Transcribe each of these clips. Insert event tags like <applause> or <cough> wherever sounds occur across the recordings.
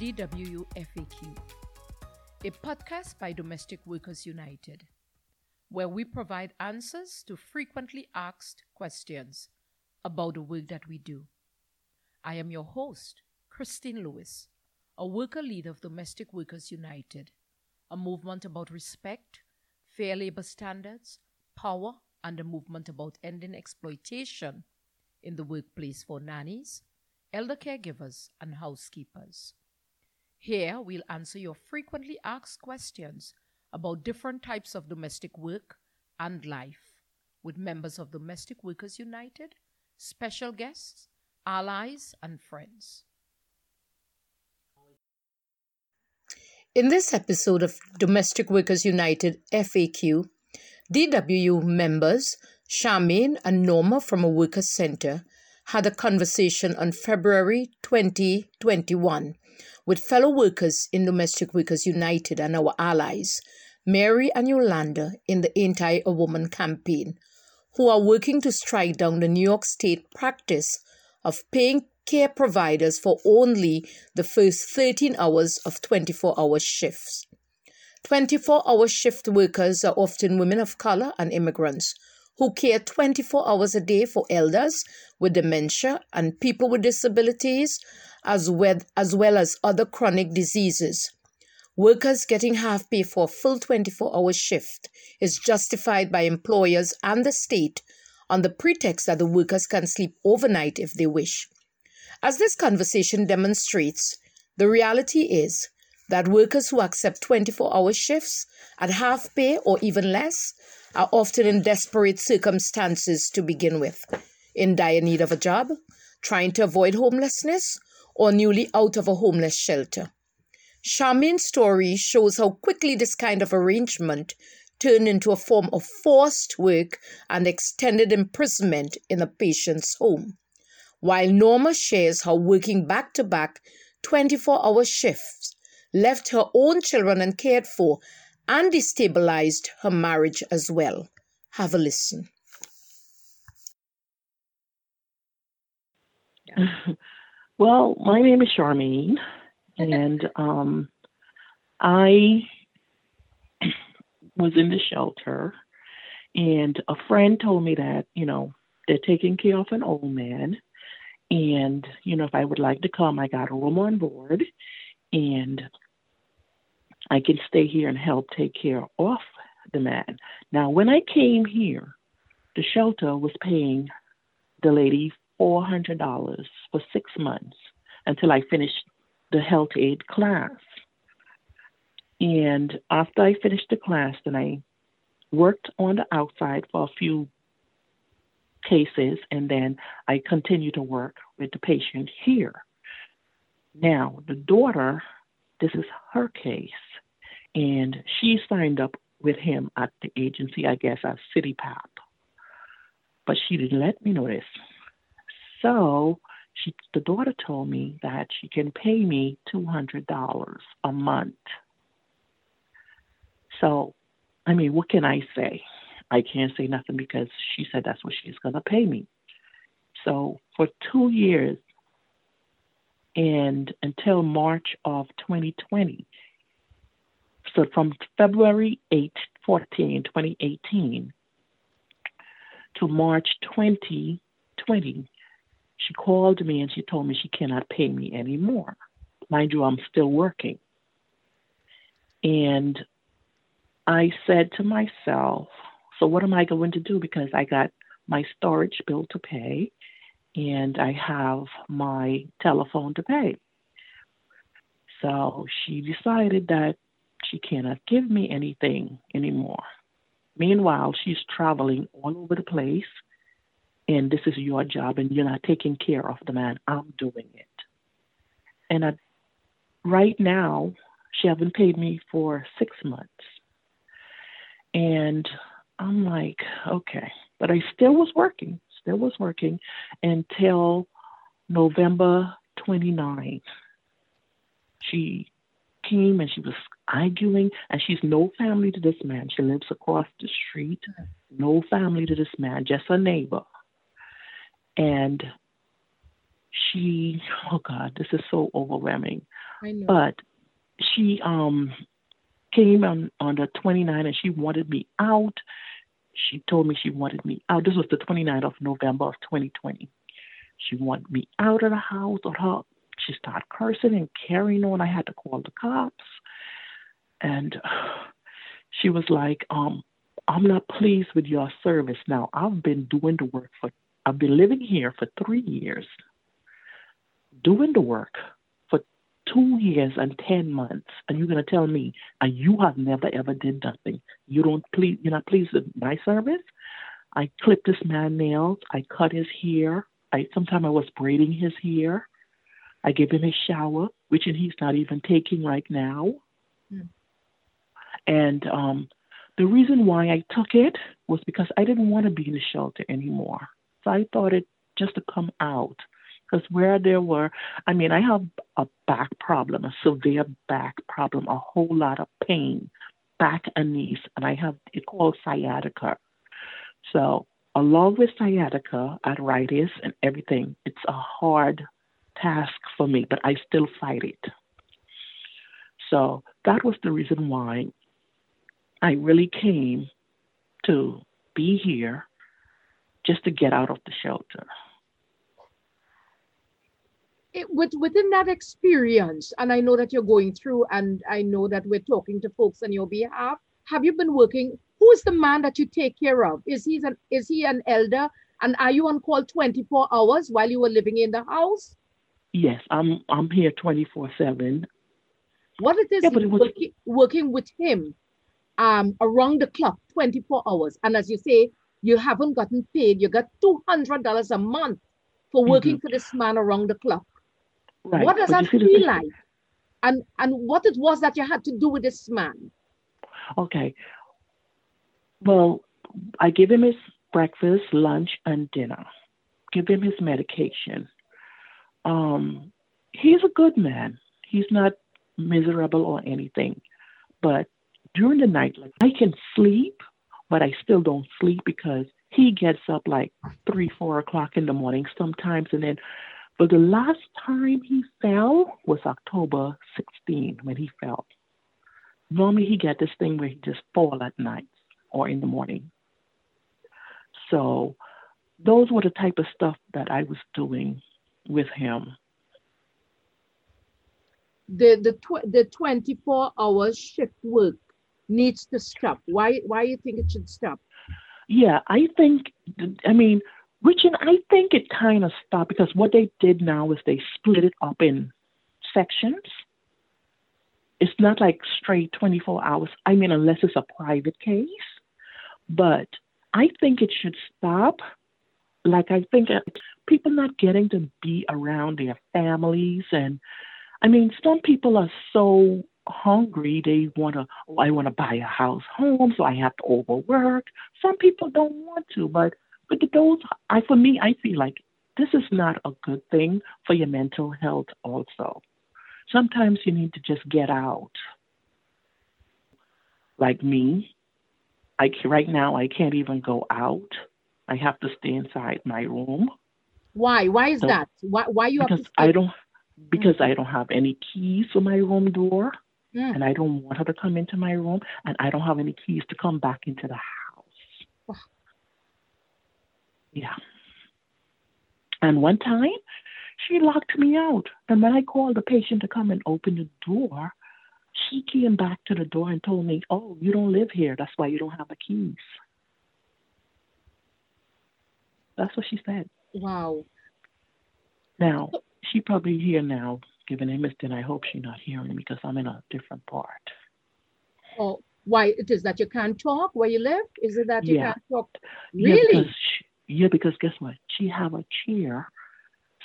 DWU FAQ, a podcast by Domestic Workers United, where we provide answers to frequently asked questions about the work that we do. I am your host, Christine Lewis, a worker leader of Domestic Workers United, a movement about respect, fair labor standards, power, and a movement about ending exploitation in the workplace for nannies elder caregivers, and housekeepers. Here, we'll answer your frequently asked questions about different types of domestic work and life with members of Domestic Workers United, special guests, allies, and friends. In this episode of Domestic Workers United FAQ, DWU members Charmaine and Norma from a Workers Center had a conversation on February 2021 with fellow workers in Domestic Workers United and our allies, Mary and Yolanda, in the Ain't I a Woman campaign, who are working to strike down the New York State practice of paying care providers for only the first 13 hours of 24 hour shifts. 24 hour shift workers are often women of color and immigrants who care 24 hours a day for elders with dementia and people with disabilities, as well, as well as other chronic diseases. Workers getting half pay for a full 24 hour shift is justified by employers and the state on the pretext that the workers can sleep overnight if they wish. As this conversation demonstrates, the reality is that workers who accept 24 hour shifts at half pay or even less are often in desperate circumstances to begin with, in dire need of a job, trying to avoid homelessness, or newly out of a homeless shelter. Charmaine's story shows how quickly this kind of arrangement turned into a form of forced work and extended imprisonment in a patient's home. While Norma shares how working back to back 24 hour shifts left her own children uncared for and destabilized her marriage as well. Have a listen. <laughs> Well, my name is Charmaine, and um, I <clears throat> was in the shelter, and a friend told me that, you know, they're taking care of an old man, and, you know, if I would like to come, I got a room on board, and I can stay here and help take care of the man. Now, when I came here, the shelter was paying the lady $400 for six months until I finished the health aide class. And after I finished the class, then I worked on the outside for a few cases, and then I continued to work with the patient here. Now, the daughter, this is her case and she signed up with him at the agency, I guess, as CDPAP. But she didn't let me know this. So she, the daughter told me that she can pay me $200 a month. So, I mean, what can I say? I can't say nothing because she said that's what she's going to pay me. So for two years and until March of 2020, so from February 8, 14, 2018 to March 2020, she called me and she told me she cannot pay me anymore. Mind you, I'm still working. And I said to myself, so what am I going to do? Because I got my storage bill to pay and I have my telephone to pay. So she decided that she cannot give me anything anymore. Meanwhile, she's traveling all over the place, and this is your job, and you're not taking care of the man. I'm doing it. And I, right now, she haven't paid me for six months. And I'm like, okay. But I still was working, still was working until November 29th. She came and she was arguing, and she's no family to this man. She lives across the street, no family to this man, just a neighbor. And she oh god this is so overwhelming I know. but she um came on on the 29th and she wanted me out she told me she wanted me out. This was the 29th of november of 2020 she wanted me out of the house or her. She started cursing and carrying on. I had to call the cops. And <sighs> she was like um i'm not pleased with your service. Now i've been doing the work for i've been living here for three years doing the work two years and 10 months, and you're going to tell me, and you have never ever did nothing. You don't please, you're not pleased with my service. I clipped this man nails. I cut his hair. I sometimes I was braiding his hair. I gave him a shower, which he's not even taking right now. Hmm. And um, the reason why I took it was because I didn't want to be in the shelter anymore. So I thought it just to come out because where there were, I mean, I have a back problem, a severe back problem, a whole lot of pain, back and knees, and I have it called sciatica. So, along with sciatica, arthritis, and everything, it's a hard task for me, but I still fight it. So, that was the reason why I really came to be here just to get out of the shelter it, with, within that experience, and I know that you're going through, and I know that we're talking to folks on your behalf. Have you been working? Who is the man that you take care of? Is he an is he an elder? And are you on call 24 hours while you were living in the house? Yes, I'm I'm here 24 seven. What it is Yeah, but it was- working, working with him um around the clock, 24 hours. And as you say, you haven't gotten paid. You got $200 a month for working for this man around the clock. Right. What does but that feel thing- like? And and what it was that you had to do with this man? Okay. Well, I give him his breakfast, lunch, and dinner. Give him his medication. Um, he's a good man. He's not miserable or anything. But during the night, like I can sleep, but I still don't sleep because he gets up like three, four o'clock in the morning sometimes, and then. But the last time he fell was October 16 when he fell normally he get this thing where he just fall at night or in the morning. So those were the type of stuff that I was doing with him. The the tw- the 24 hours shift work needs to stop. Why why do you think it should stop? Yeah, I think I mean, which and I think it kind of stopped because what they did now is they split it up in sections. It's not like straight 24 hours. I mean, unless it's a private case. But I think it should stop. Like, I think people not getting to be around their families. And I mean, some people are so hungry, they want to, oh, I want to buy a house home, so I have to overwork. Some people don't want to, but but those, I for me, I feel like this is not a good thing for your mental health. Also, sometimes you need to just get out. Like me, I right now I can't even go out. I have to stay inside my room Why? Why is So- that? Why why you have because to I don't because I don't have any keys for my room door, Mm. and I don't want her to come into my room, and I don't have any keys to come back into the house. Yeah. And one time, she locked me out, and when I called the patient to come and open the door, she came back to the door and told me, "Oh, you don't live here. That's why you don't have the keys." That's what she said. Wow. Now, she probably here now given his. I hope she's not hearing me because I'm in a different part. Oh, why it is that you can't talk where you live? Is it that you Yeah. can't talk? Really? she, yeah, because guess what? She have a chair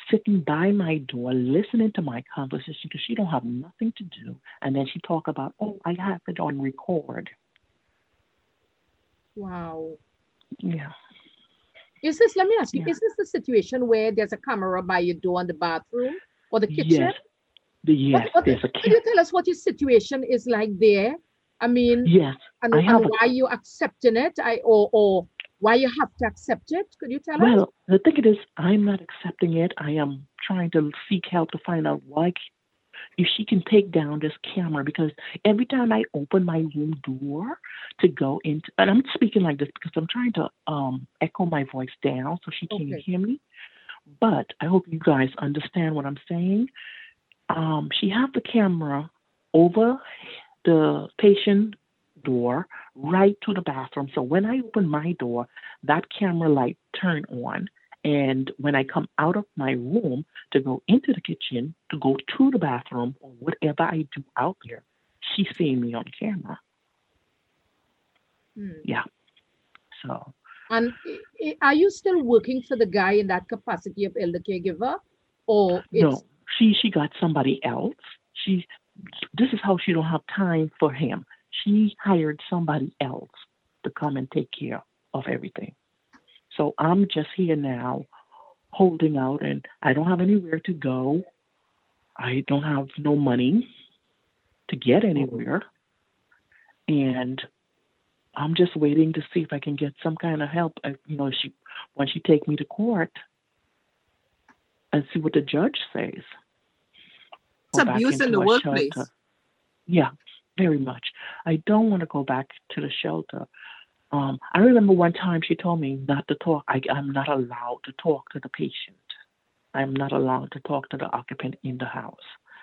sitting by my door listening to my conversation because she don't have nothing to do. And then she talk about, oh, I have it on record. Wow. Yeah. Is this, let me ask you, Yeah. is this the situation where there's a camera by your door in the bathroom or the kitchen? Yes. The, yes, What- what- there's a Can you tell us what your situation is like there? I mean, Yes. and, I and a- why you accepting it? I or or why you have to accept it? Could you tell us? Well, the thing it is, I'm not accepting it. I am trying to seek help to find out why if she can take down this camera because every time I open my room door to go into and I'm speaking like this because I'm trying to um echo my voice down so she can Okay. hear me. But I hope you guys understand what I'm saying. Um, she have the camera over the patient door right to the bathroom. So when I open my door, that camera light turn on. And when I come out of my room to go into the kitchen, to go to the bathroom, or whatever I do out there, she's seeing me on camera. Hmm. So And are you still working for the guy in that capacity of elder caregiver? Or no, she she got somebody else. She this is how she don't have time for him. She hired somebody else to come and take care of everything. So I'm just here now holding out and I don't have anywhere to go. I don't have no money to get mm-hmm. anywhere. And I'm just waiting to see if I can get some kind of help. I, you know, she when she take me to court and see what the judge says. It's abuse in the workplace. shelter. Yeah, very much. I don't want to go back to the shelter. Um, I remember one time she told me not to talk. I, I'm not allowed to talk to the patient. I'm not allowed to talk to the occupant in the house.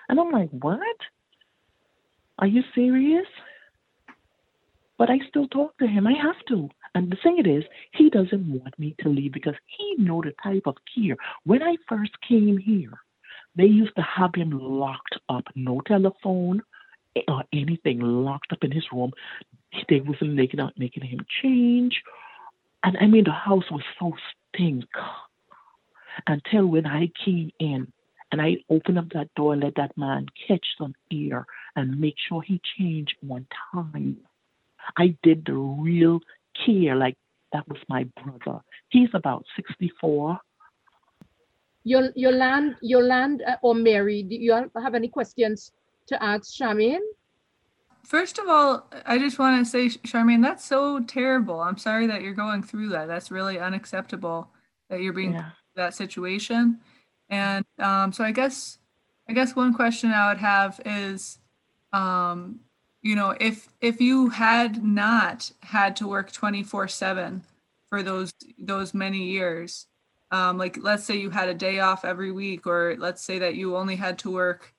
And I'm like, what? Are you serious? But I still talk to him. I have to. And the thing it is, he doesn't want me to leave because he know the type of care. When I first came here, they used to have him locked up, no telephone or anything, locked up in his room. They wasn't making out making him change. And I mean the house was so stink until when I came in and I opened up that door and let that man catch some air and make sure he changed one time. I did the real care like that was my brother. He's about 64. your Yolande, Yolande uh, or Mary, do you have any questions to ask Charmaine? First of all, I just want to say, Charmaine, that's so terrible. I'm sorry that you're going through that. That's really unacceptable that you're being Yeah. that situation. And um, so I guess I guess one question I would have is, um, you know, if if you had not had to work 24/7 for those those many years, um, like let's say you had a day off every week, or let's say that you only had to work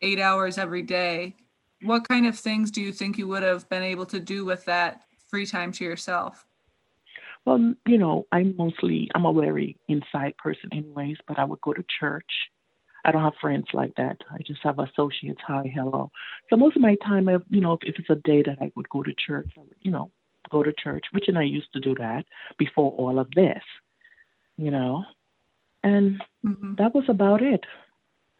eight hours every day, what kind of things do you think you would have been able to do with that free time to yourself? Well, you know, I'm mostly I'm a very inside person anyways, but I would go to church. I don't have friends like that. I just have associates. Hi, hello. So most of my time, I, you know, if, if it's a day that I would go to church, I would, you know, go to church, which and I used to do that before all of this, you know, and Mhm. that was about it.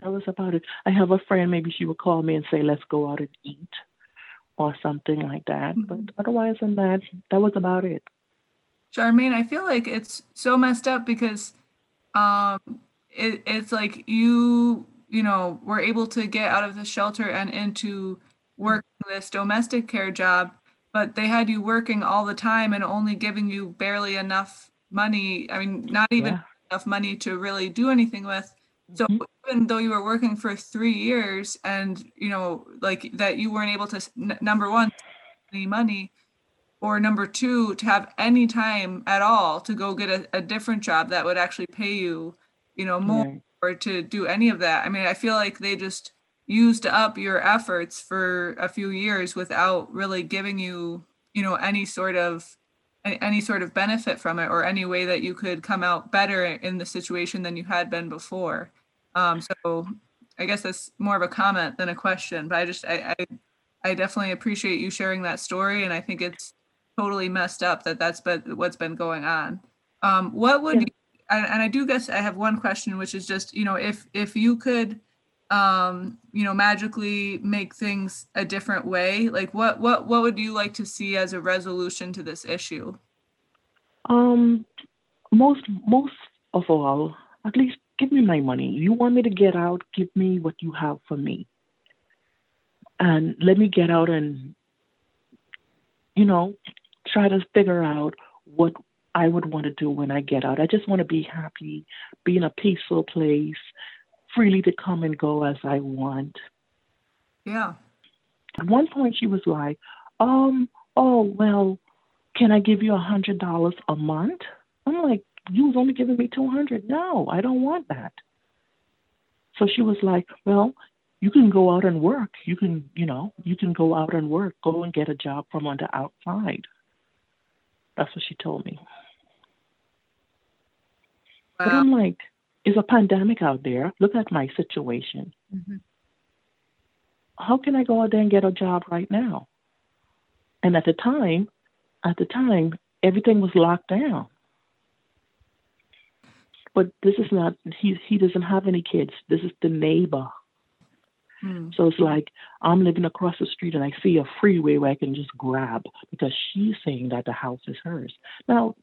That was about it. I have a friend, maybe she would call me and say, let's go out and eat or something like that. But otherwise than that, that was about it. Charmaine, I feel like it's so messed up because um it, it's like you you know were able to get out of the shelter and into working this domestic care job, but they had you working all the time and only giving you barely enough money. I mean, not even Yeah. enough money to really do anything with. So Mhm. even though you were working for three years and you know like that you weren't able to n- number one any money or number two to have any time at all to go get a, a different job that would actually pay you you know more Right. or to do any of that i mean i feel like they just used up your efforts for a few years without really giving you you know any sort of any sort of benefit from it or any way that you could come out better in the situation than you had been before um so i guess that's more of a comment than a question but i just i i, I definitely appreciate you sharing that story and i think it's totally messed up that that's been what's been going on um what would Yeah. you and, and i do guess i have one question which is just you know if if you could um you know magically make things a different way like what what what would you like to see as a resolution to this issue Um, most most of all, at least give me my money. You want me to get out? Give me what you have for me, and let me get out and, you know, try to figure out what I would want to do when I get out. I just want to be happy, be in a peaceful place, freely to come and go as I want. Yeah. At one point, she was like, um, oh, well, can I give you a hundred dollars a month? I'm like, you was only giving me two hundred. No, I don't want that. So she was like, well, you can go out and work. You can, you know, you can go out and work. Go and get a job from on the outside. That's what she told me. But I'm like, it's a pandemic out there. Look at my situation. Mhm. How can I go out there and get a job right now? And at the time, at the time, everything was locked down. But this is not he he doesn't have any kids. This is the neighbor. Hmm. So it's like I'm living across the street and I see a freeway where I can just grab because she's saying that the house is hers. Now,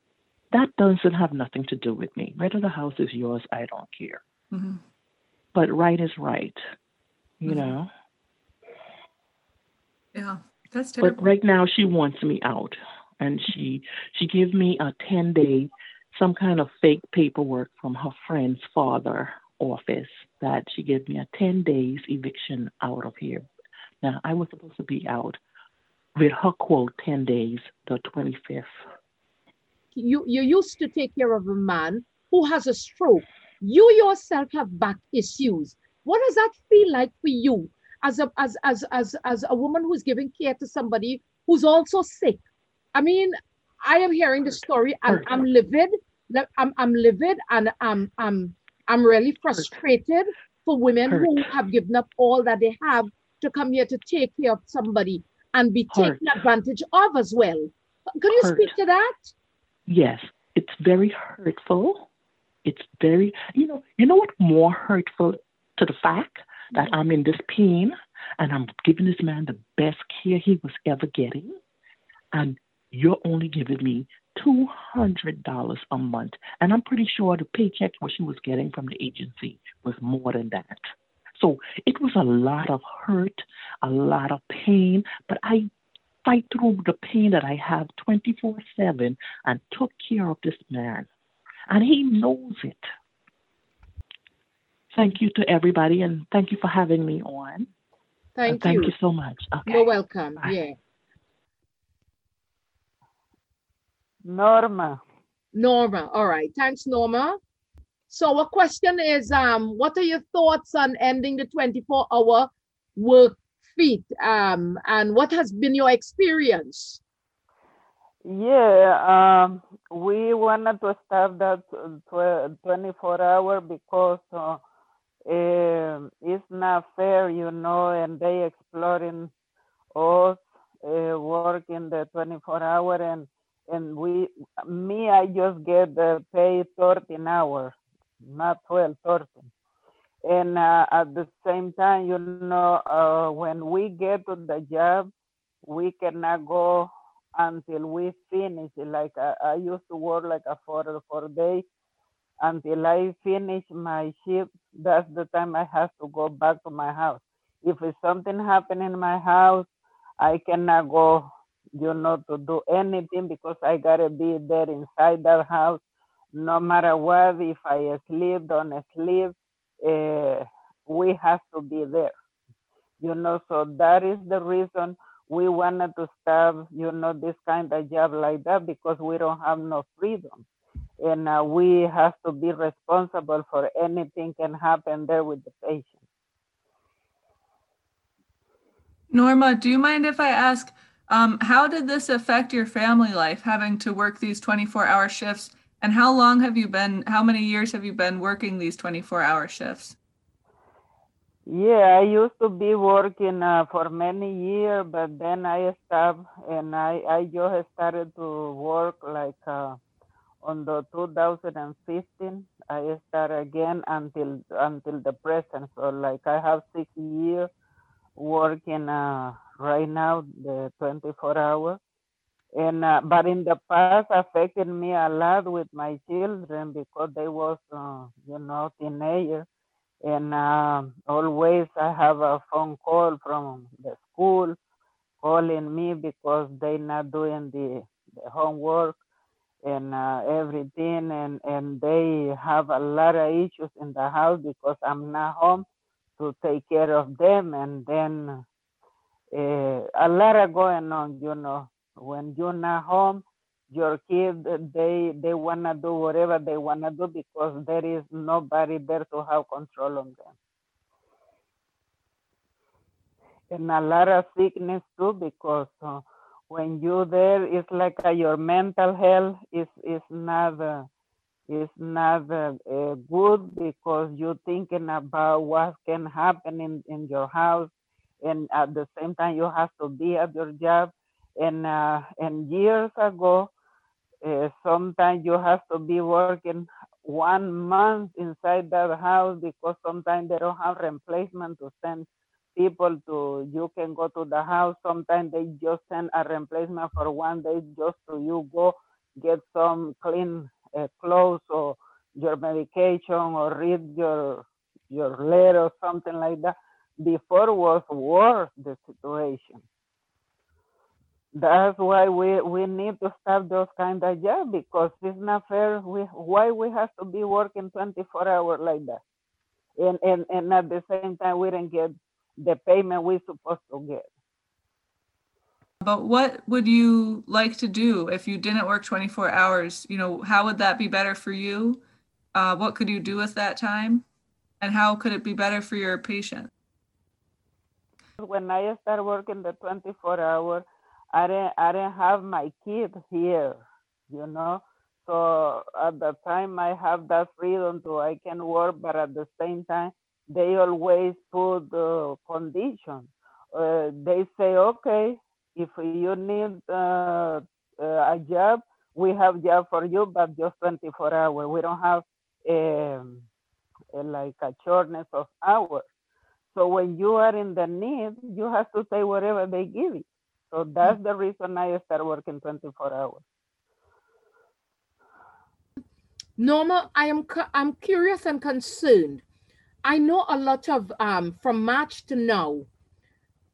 that doesn't have nothing to do with me. Whether the house is yours, I don't care. Mhm. But right is right, you Mhm. know. Yeah. That's terrible. But right now she wants me out, and she she gave me a ten day, some kind of fake paperwork from her friend's father office that she gave me a ten days eviction out of here. Now I was supposed to be out with her quote ten days, the twenty fifth. you you used to take care of a man who has a stroke. You yourself have back issues. What does that feel like for you as a as as as as a woman who's giving care to somebody who's also sick? I mean, I am hearing the story and. I'm livid. I'm I'm livid and I'm I'm I'm really frustrated for women who have given up all that they have to come here to take care of somebody and be Hurt. taken advantage of as well. Could you Hurt. speak to that? Yes, it's very hurtful. It's very, you know, you know what more hurtful to the fact that mm-hmm. I'm in this pain and I'm giving this man the best care he was ever getting, and you're only giving me two hundred dollars a month, and I'm pretty sure the paycheck what she was getting from the agency was more than that. So it was a lot of hurt, a lot of pain, but I fight through the pain that I have 24 7 and took care of this man. And he knows it. Thank you to everybody and thank you for having me on. And Thank, thank you. you so much. Okay. You're welcome. Bye. Yeah. Norma, Norma. All right. Thanks, Norma. So our question is um what are your thoughts on ending the 24 hour work week? Um and what has been your experience? yeah, um, we wanted to start that 24 hour because uh, um it's not fair, you know, and they exploring us uh, working the 24 hour and and we me I just get the pay 13 hours, not 12, 13. And uh, at the same time, you know, uh, when we get to the job, we cannot go until we finish. Like I, I used to work like a four four days until I finish my shift. That's the time I have to go back to my house. If something happen in my house, I cannot go, you know, to do anything because I gotta be there inside that house. No matter what, if I sleep, don't sleep, uh, we have to be there. You know so that is the reason we wanted to start you know this kind of job like that because we don't have no freedom. And uh, we have to be responsible for anything can happen there with the patient. Norma, do you mind if I ask, um, how did this affect your family life, having to work these 24 hour shifts? And how long have you been, how many years have you been working these 24 hour shifts? yeah i used to be working uh, for many years but then i stopped and i i just started to work like uh, on the 2015 i started again until until the present so like i have six years working uh, right now the 24 hours and uh, but in the past affected me a lot with my children because they was uh, you know teenagers and um always i have a phone call from the school calling me because they not doing the, the homework and uh, everything, and and they have a lot of issues in the house because I'm not home to take care of them, and then uh, a lot of going on, you know. When you're not home, your kids they they wanna do whatever they wanna do because there is nobody there to have control on them. And a lot of sickness too because uh, when you there, it's like uh, your mental health is is not uh, is not uh, uh, good because you're thinking about what can happen in in your house, and at the same time you have to be at your job. And uh, and years ago, uh, sometimes you have to be working one month inside that house because sometimes they don't have replacement to send people to you can go to the house sometimes they just send a replacement for one day just to you go get some clean uh, clothes or your medication or read your your letter or something like that before was worse the situation that's why we we need to stop those kind of jobs because it's not fair we why we have to be working 24 hours like that and and and at the same time we don't get the payment we're supposed to get But what would you like to do if you didn't work 24 hours? You know, how would that be better for you? Uh, what could you do with that time? And how could it be better for your patient? When I start working the 24 hour, I didn't, I didn't have my kid here, you know. So at the time I have that freedom to I can work, but at the same time they always put the condition. Uh, they say, okay, if you need uh, uh, a job, we have job for you, but just 24 hours. We don't have um, uh, like a shortness of hours. So when you are in the need, you have to take whatever they give you. So that's the reason I start working 24 hours. Norma, I am I'm curious and concerned. I know a lot of um from March to now.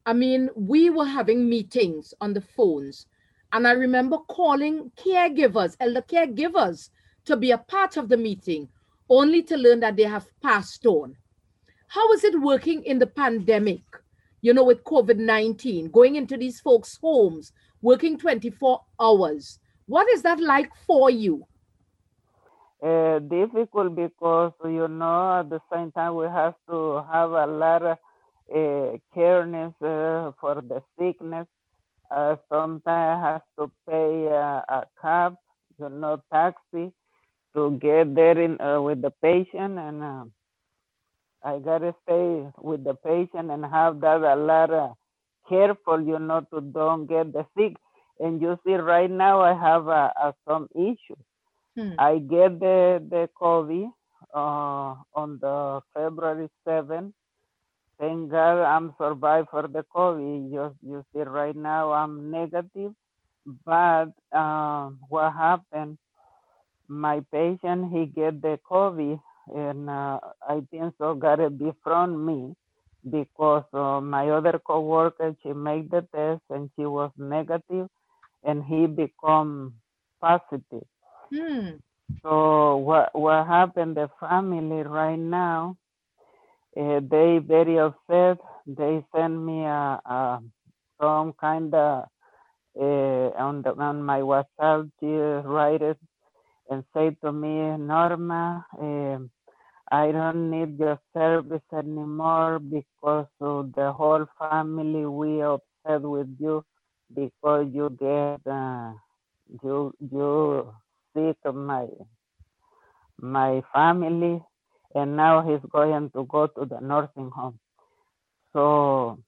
I mean, we were having meetings on the phones, and I remember calling caregivers, elder caregivers, to be a part of the meeting, only to learn that they have passed on. How is it working in the pandemic? You know, with COVID 19, going into these folks' homes, working 24 hours. What is that like for you? uh, difficult because you know at the same time we have to have a lot of uh, careness uh, for the sickness. Uh, sometimes I have to pay uh, a cab, you know, taxi to get there in uh, with the patient, and uh, I gotta stay with the patient and have that a lot of careful, you know, to don't get the sick. And you see, right now I have uh, uh, some issues. Hmm. I get the the COVID uh, on the February 7th. Thank God I'm survived for the COVID. You, you see, right now I'm negative. But uh, what happened? My patient he get the COVID, and uh, I think so got it be from me because uh, my other coworker she made the test and she was negative, and he become positive. Hmm. So what what happened? The family right now, uh, they very upset. They send me a, a some kind of uh, on the on my WhatsApp. She write it and say to me, Norma, um I don't need your service anymore because of the whole family we upset with you because you get uh, you you sick my my family and now he's going to go to the nursing home. So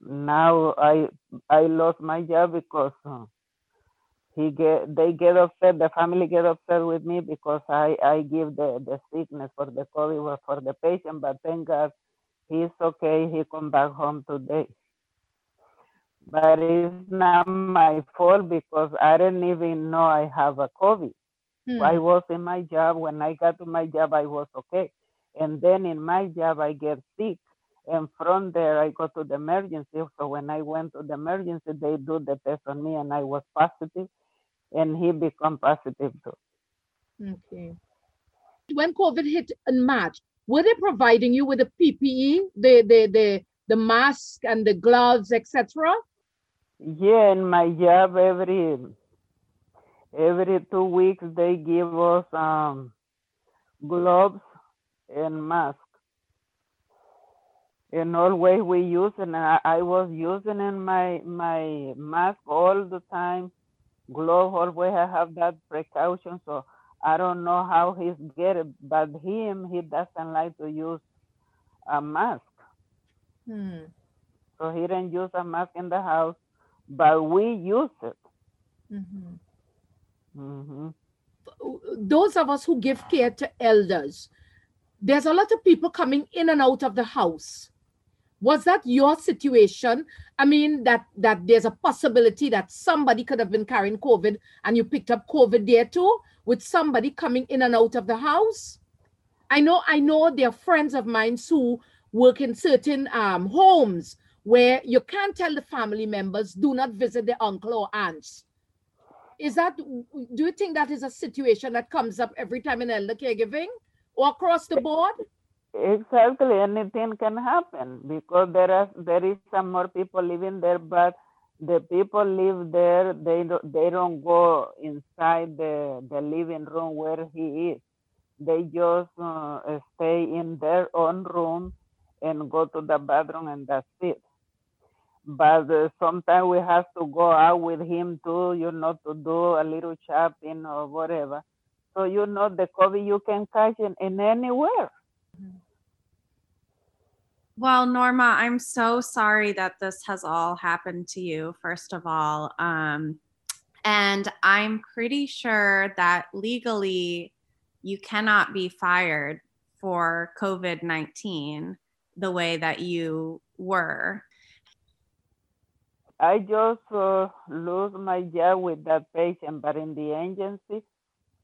now i i lost my job because uh, he get they get upset the family get upset with me because i i give the the sickness for the covid for the patient but thank god he's okay he come back home today but it's not my fault because i didn't even know i have a covid Hmm. I was in my job. When I got to my job, I was okay. And then in my job, I get sick. And from there, I go to the emergency. So when I went to the emergency, they do the test on me and I was positive. And he become positive too. Okay. When COVID hit in March, were they providing you with the PPE, the the the the mask and the gloves, etc.? Yeah, in my job every every two weeks they give us um gloves and mask. And always we use and I, I was using in my my mask all the time. Glove always I have that precaution so I don't know how he's get it, but him he doesn't like to use a mask. Hmm. So he didn't use a mask in the house, but we use it. Mhm. hmm Those of us who give care to elders, there's a lot of people coming in and out of the house. Was that your situation? I mean, that that there's a possibility that somebody could have been carrying COVID and you picked up COVID there too, with somebody coming in and out of the house. I know, I know there are friends of mine who work in certain um, homes where you can't tell the family members do not visit their uncle or aunts. Is that do you think that is a situation that comes up every time in elder caregiving or across the board? Exactly, anything can happen because there are there is some more people living there, but the people live there. They don't they don't go inside the the living room where he is. They just uh, stay in their own room and go to the bathroom, and that's it. But uh, sometimes we have to go out with him too, you know, to do a little shopping or whatever. So you know the COVID you can catch in, in anywhere. Well, Norma, I'm so sorry that this has all happened to you, first of all. Um, and I'm pretty sure that legally you cannot be fired for COVID 19 the way that you were. I just uh, lose my job with that patient, but in the agency,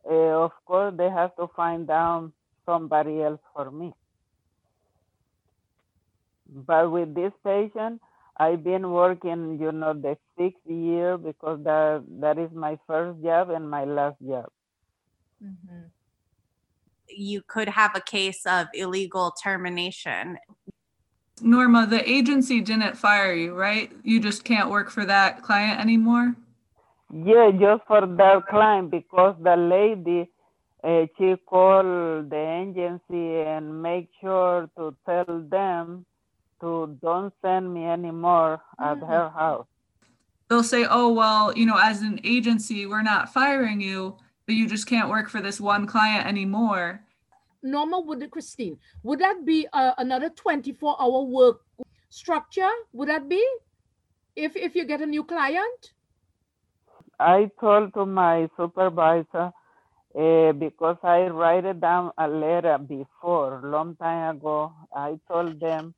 uh, of course, they have to find out somebody else for me. But with this patient, I've been working, you know, the sixth year because that that is my first job and my last job. Mhm. You could have a case of illegal termination. Norma, the agency didn't fire you, right? You just can't work for that client anymore? Yeah, just for that client because the lady, uh, she called the agency and make sure to tell them to don't send me anymore at Mhm. her house. They'll say, oh, well, you know, as an agency, we're not firing you, but you just can't work for this one client anymore. Norma, would Christine, would that be uh, another 24 hour work structure? Would that be if if you get a new client? I told to my supervisor uh, because I write it down a letter before, long time ago. I told them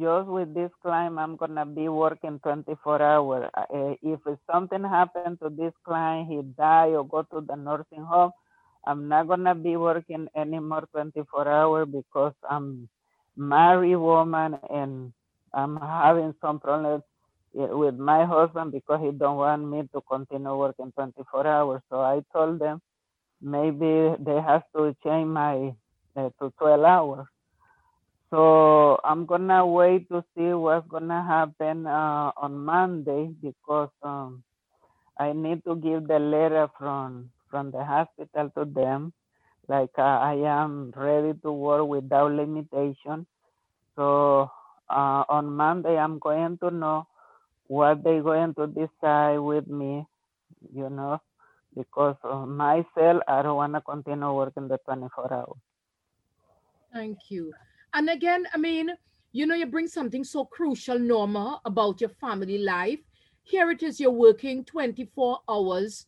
just with this client, I'm gonna be working 24 hours. Uh, if something happened to this client, he die or go to the nursing home, I'm not gonna be working anymore 24 hours because I'm married woman and I'm having some problems eh, with my husband because he don't want me to continue working 24 hours. So I told them maybe they have to change my uh, to 12 hours. So I'm gonna wait to see what's gonna happen uh, on Monday because um, I need to give the letter from from the hospital to them, like uh, I am ready to work without limitation. So uh, on Monday I'm going to know what they're going to decide with me, you know, because uh, myself I don't want to continue working the 24 hours. Thank you. And again, I mean, you know, you bring something so crucial, Norma, about your family life. Here it is, you're working 24 hours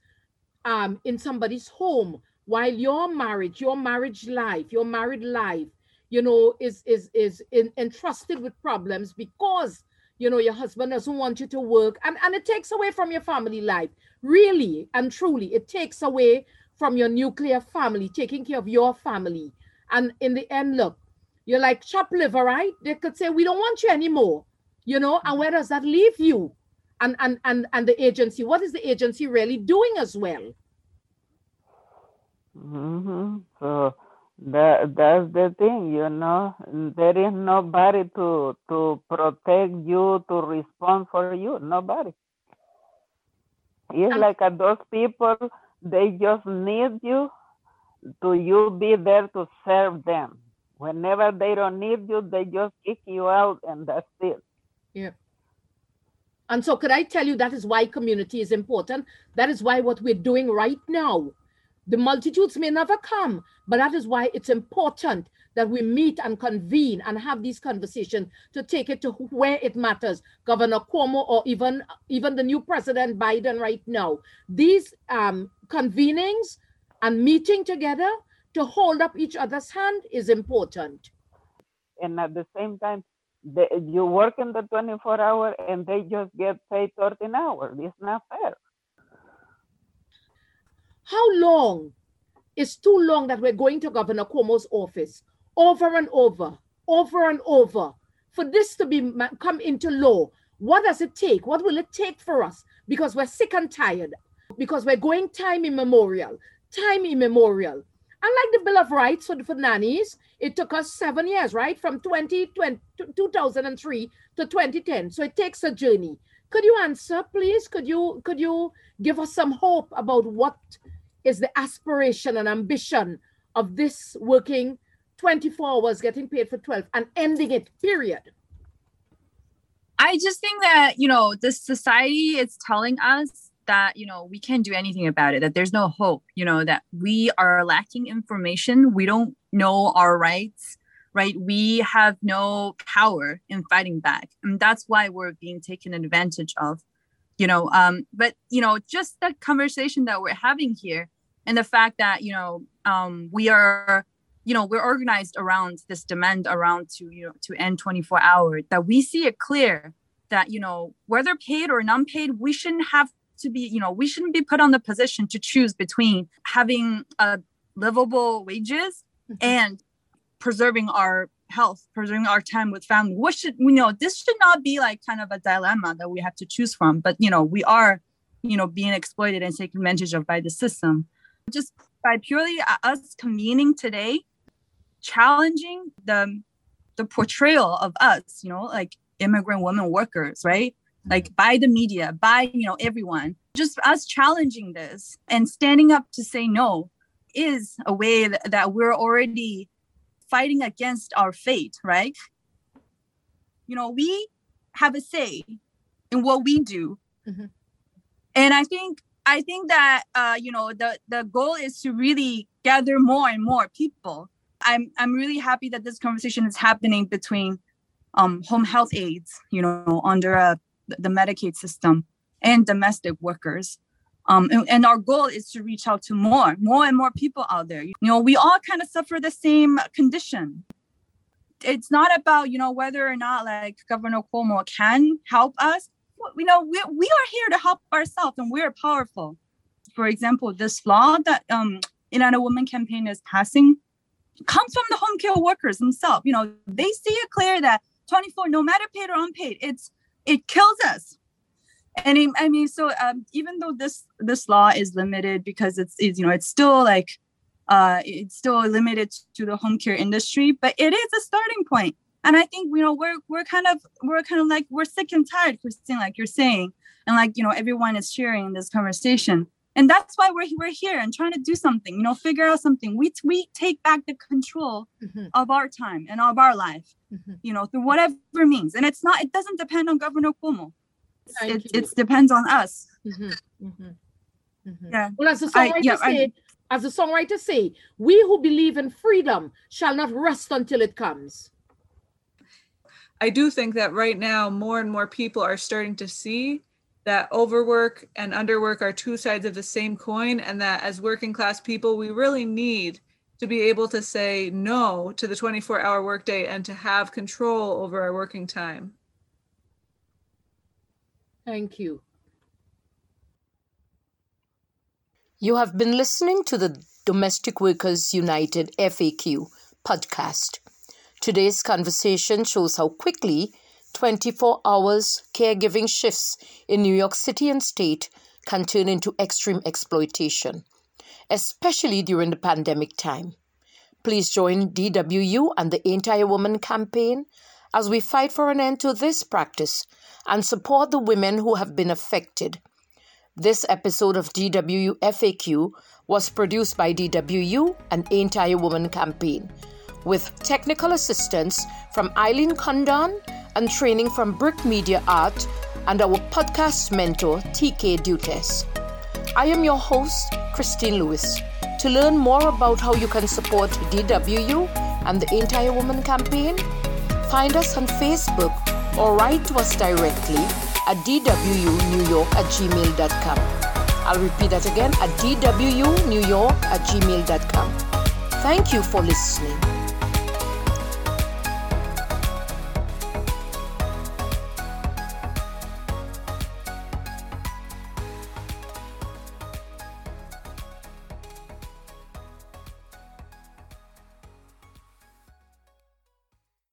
um, in somebody's home while your marriage, your marriage life, your married life, you know, is is is in, entrusted with problems because you know your husband doesn't want you to work, and and it takes away from your family life. Really and truly, it takes away from your nuclear family, taking care of your family. And in the end, look, you're like chop liver, right? They could say, We don't want you anymore, you know, and where does that leave you? and, and, and, and the agency, what is the agency really doing as well? hmm So that that's the thing, you know. There is nobody to to protect you, to respond for you. Nobody. It's Um, like those people. They just need you to you be there to serve them. Whenever they don't need you, they just kick you out, and that's it. Yeah. And so, could I tell you that is why community is important? That is why what we're doing right now, the multitudes may never come, but that is why it's important that we meet and convene and have these conversations to take it to where it matters. Governor Cuomo or even even the new President Biden right now. These um, convenings and meeting together to hold up each other's hand is important. And at the same time, they, you work in the 24 hour, and they just get paid 13 hours. It's not fair. How long is too long that we're going to Governor Cuomo's office over and over, over and over for this to be come into law? What does it take? What will it take for us? Because we're sick and tired, because we're going time immemorial, time immemorial. Unlike the Bill of Rights for, for nannies, it took us seven years, right? From 2020, 2003 to 2010. So it takes a journey. Could you answer, please? Could you could you give us some hope about what is the aspiration and ambition of this working 24 hours, getting paid for 12, and ending it, period? I just think that, you know, the society is telling us that, you know, we can't do anything about it, that there's no hope, you know, that we are lacking information. We don't know our rights, right? We have no power in fighting back. And that's why we're being taken advantage of, you know. Um, but, you know, just that conversation that we're having here and the fact that, you know, um, we are you know we're organized around this demand around to you know to end 24 hour that we see it clear that you know whether paid or non-paid we shouldn't have to be you know we shouldn't be put on the position to choose between having a livable wages Mhm. and preserving our health preserving our time with family what should you know this should not be like kind of a dilemma that we have to choose from but you know we are you know being exploited and taken advantage of by the system just by purely uh, us convening today challenging the the portrayal of us you know like immigrant women workers right? Like by the media by you know everyone. Just us challenging this and standing up to say no is a way that, that we're already fighting against our fate right? You know we have a say in what we do. Mhm. and i think i think that uh you know the the goal is to really gather more and more people i'm i'm really happy that this conversation is happening between um home health aides you know under uh, the medicaid system and domestic workers. Um and, and our goal is to reach out to more more and more people out there. You know we all kind of suffer the same condition. It's not about you know whether or not like governor cuomo can help us. You know we, we are here to help ourselves and we're powerful. For example this law that um Ain't I a Woman campaign is passing comes from the home care workers themselves. You know they see it clear that 24 no matter paid or unpaid it's it kills us. And i mean so um, even though this this law is limited because it's, it's you know it's still like uh it's still limited to the home care industry but it is a starting point. point. And i think you know we're we're kind of we're kind of like we're sick and tired christine like you're saying. And like you know everyone is sharing this conversation and that's why we're, we're here and trying to do something you know figure out something. We we take back the control Mhm, of our time and of our life mhm. you know through whatever means. And it's not it doesn't depend on governor cuomo. It, it depends on us. Mhm, mhm, mhm. yeah. Well, as the I- songwriter yeah, I- as the songwriter say, we who believe in freedom shall not rest until it comes. I do think that right now more and more people are starting to see that overwork and underwork are two sides of the same coin and that as working class people we really need to be able to say no to the 24 hour workday and to have control over our working time. Thank you. You have been listening to the Domestic Workers United FAQ podcast. Today's conversation shows how quickly 24 hours caregiving shifts in New York City and state can turn into extreme exploitation, especially during the pandemic time. Please join DWU and the Ain't I a Woman campaign as we fight for an end to this practice and support the women who have been affected. This episode of DWU FAQ was produced by DWU and Ain't I a Woman campaign with technical assistance from Eileen Condon and training from Brick Media Art and our podcast mentor, TK Dutes. I am your host, Christine Lewis. To learn more about how you can support DWU and the a Woman campaign, find us on Facebook or write to us directly at dwunewyork at gmail.com. I'll repeat that again at dwunewyork at gmail.com. Thank you for listening.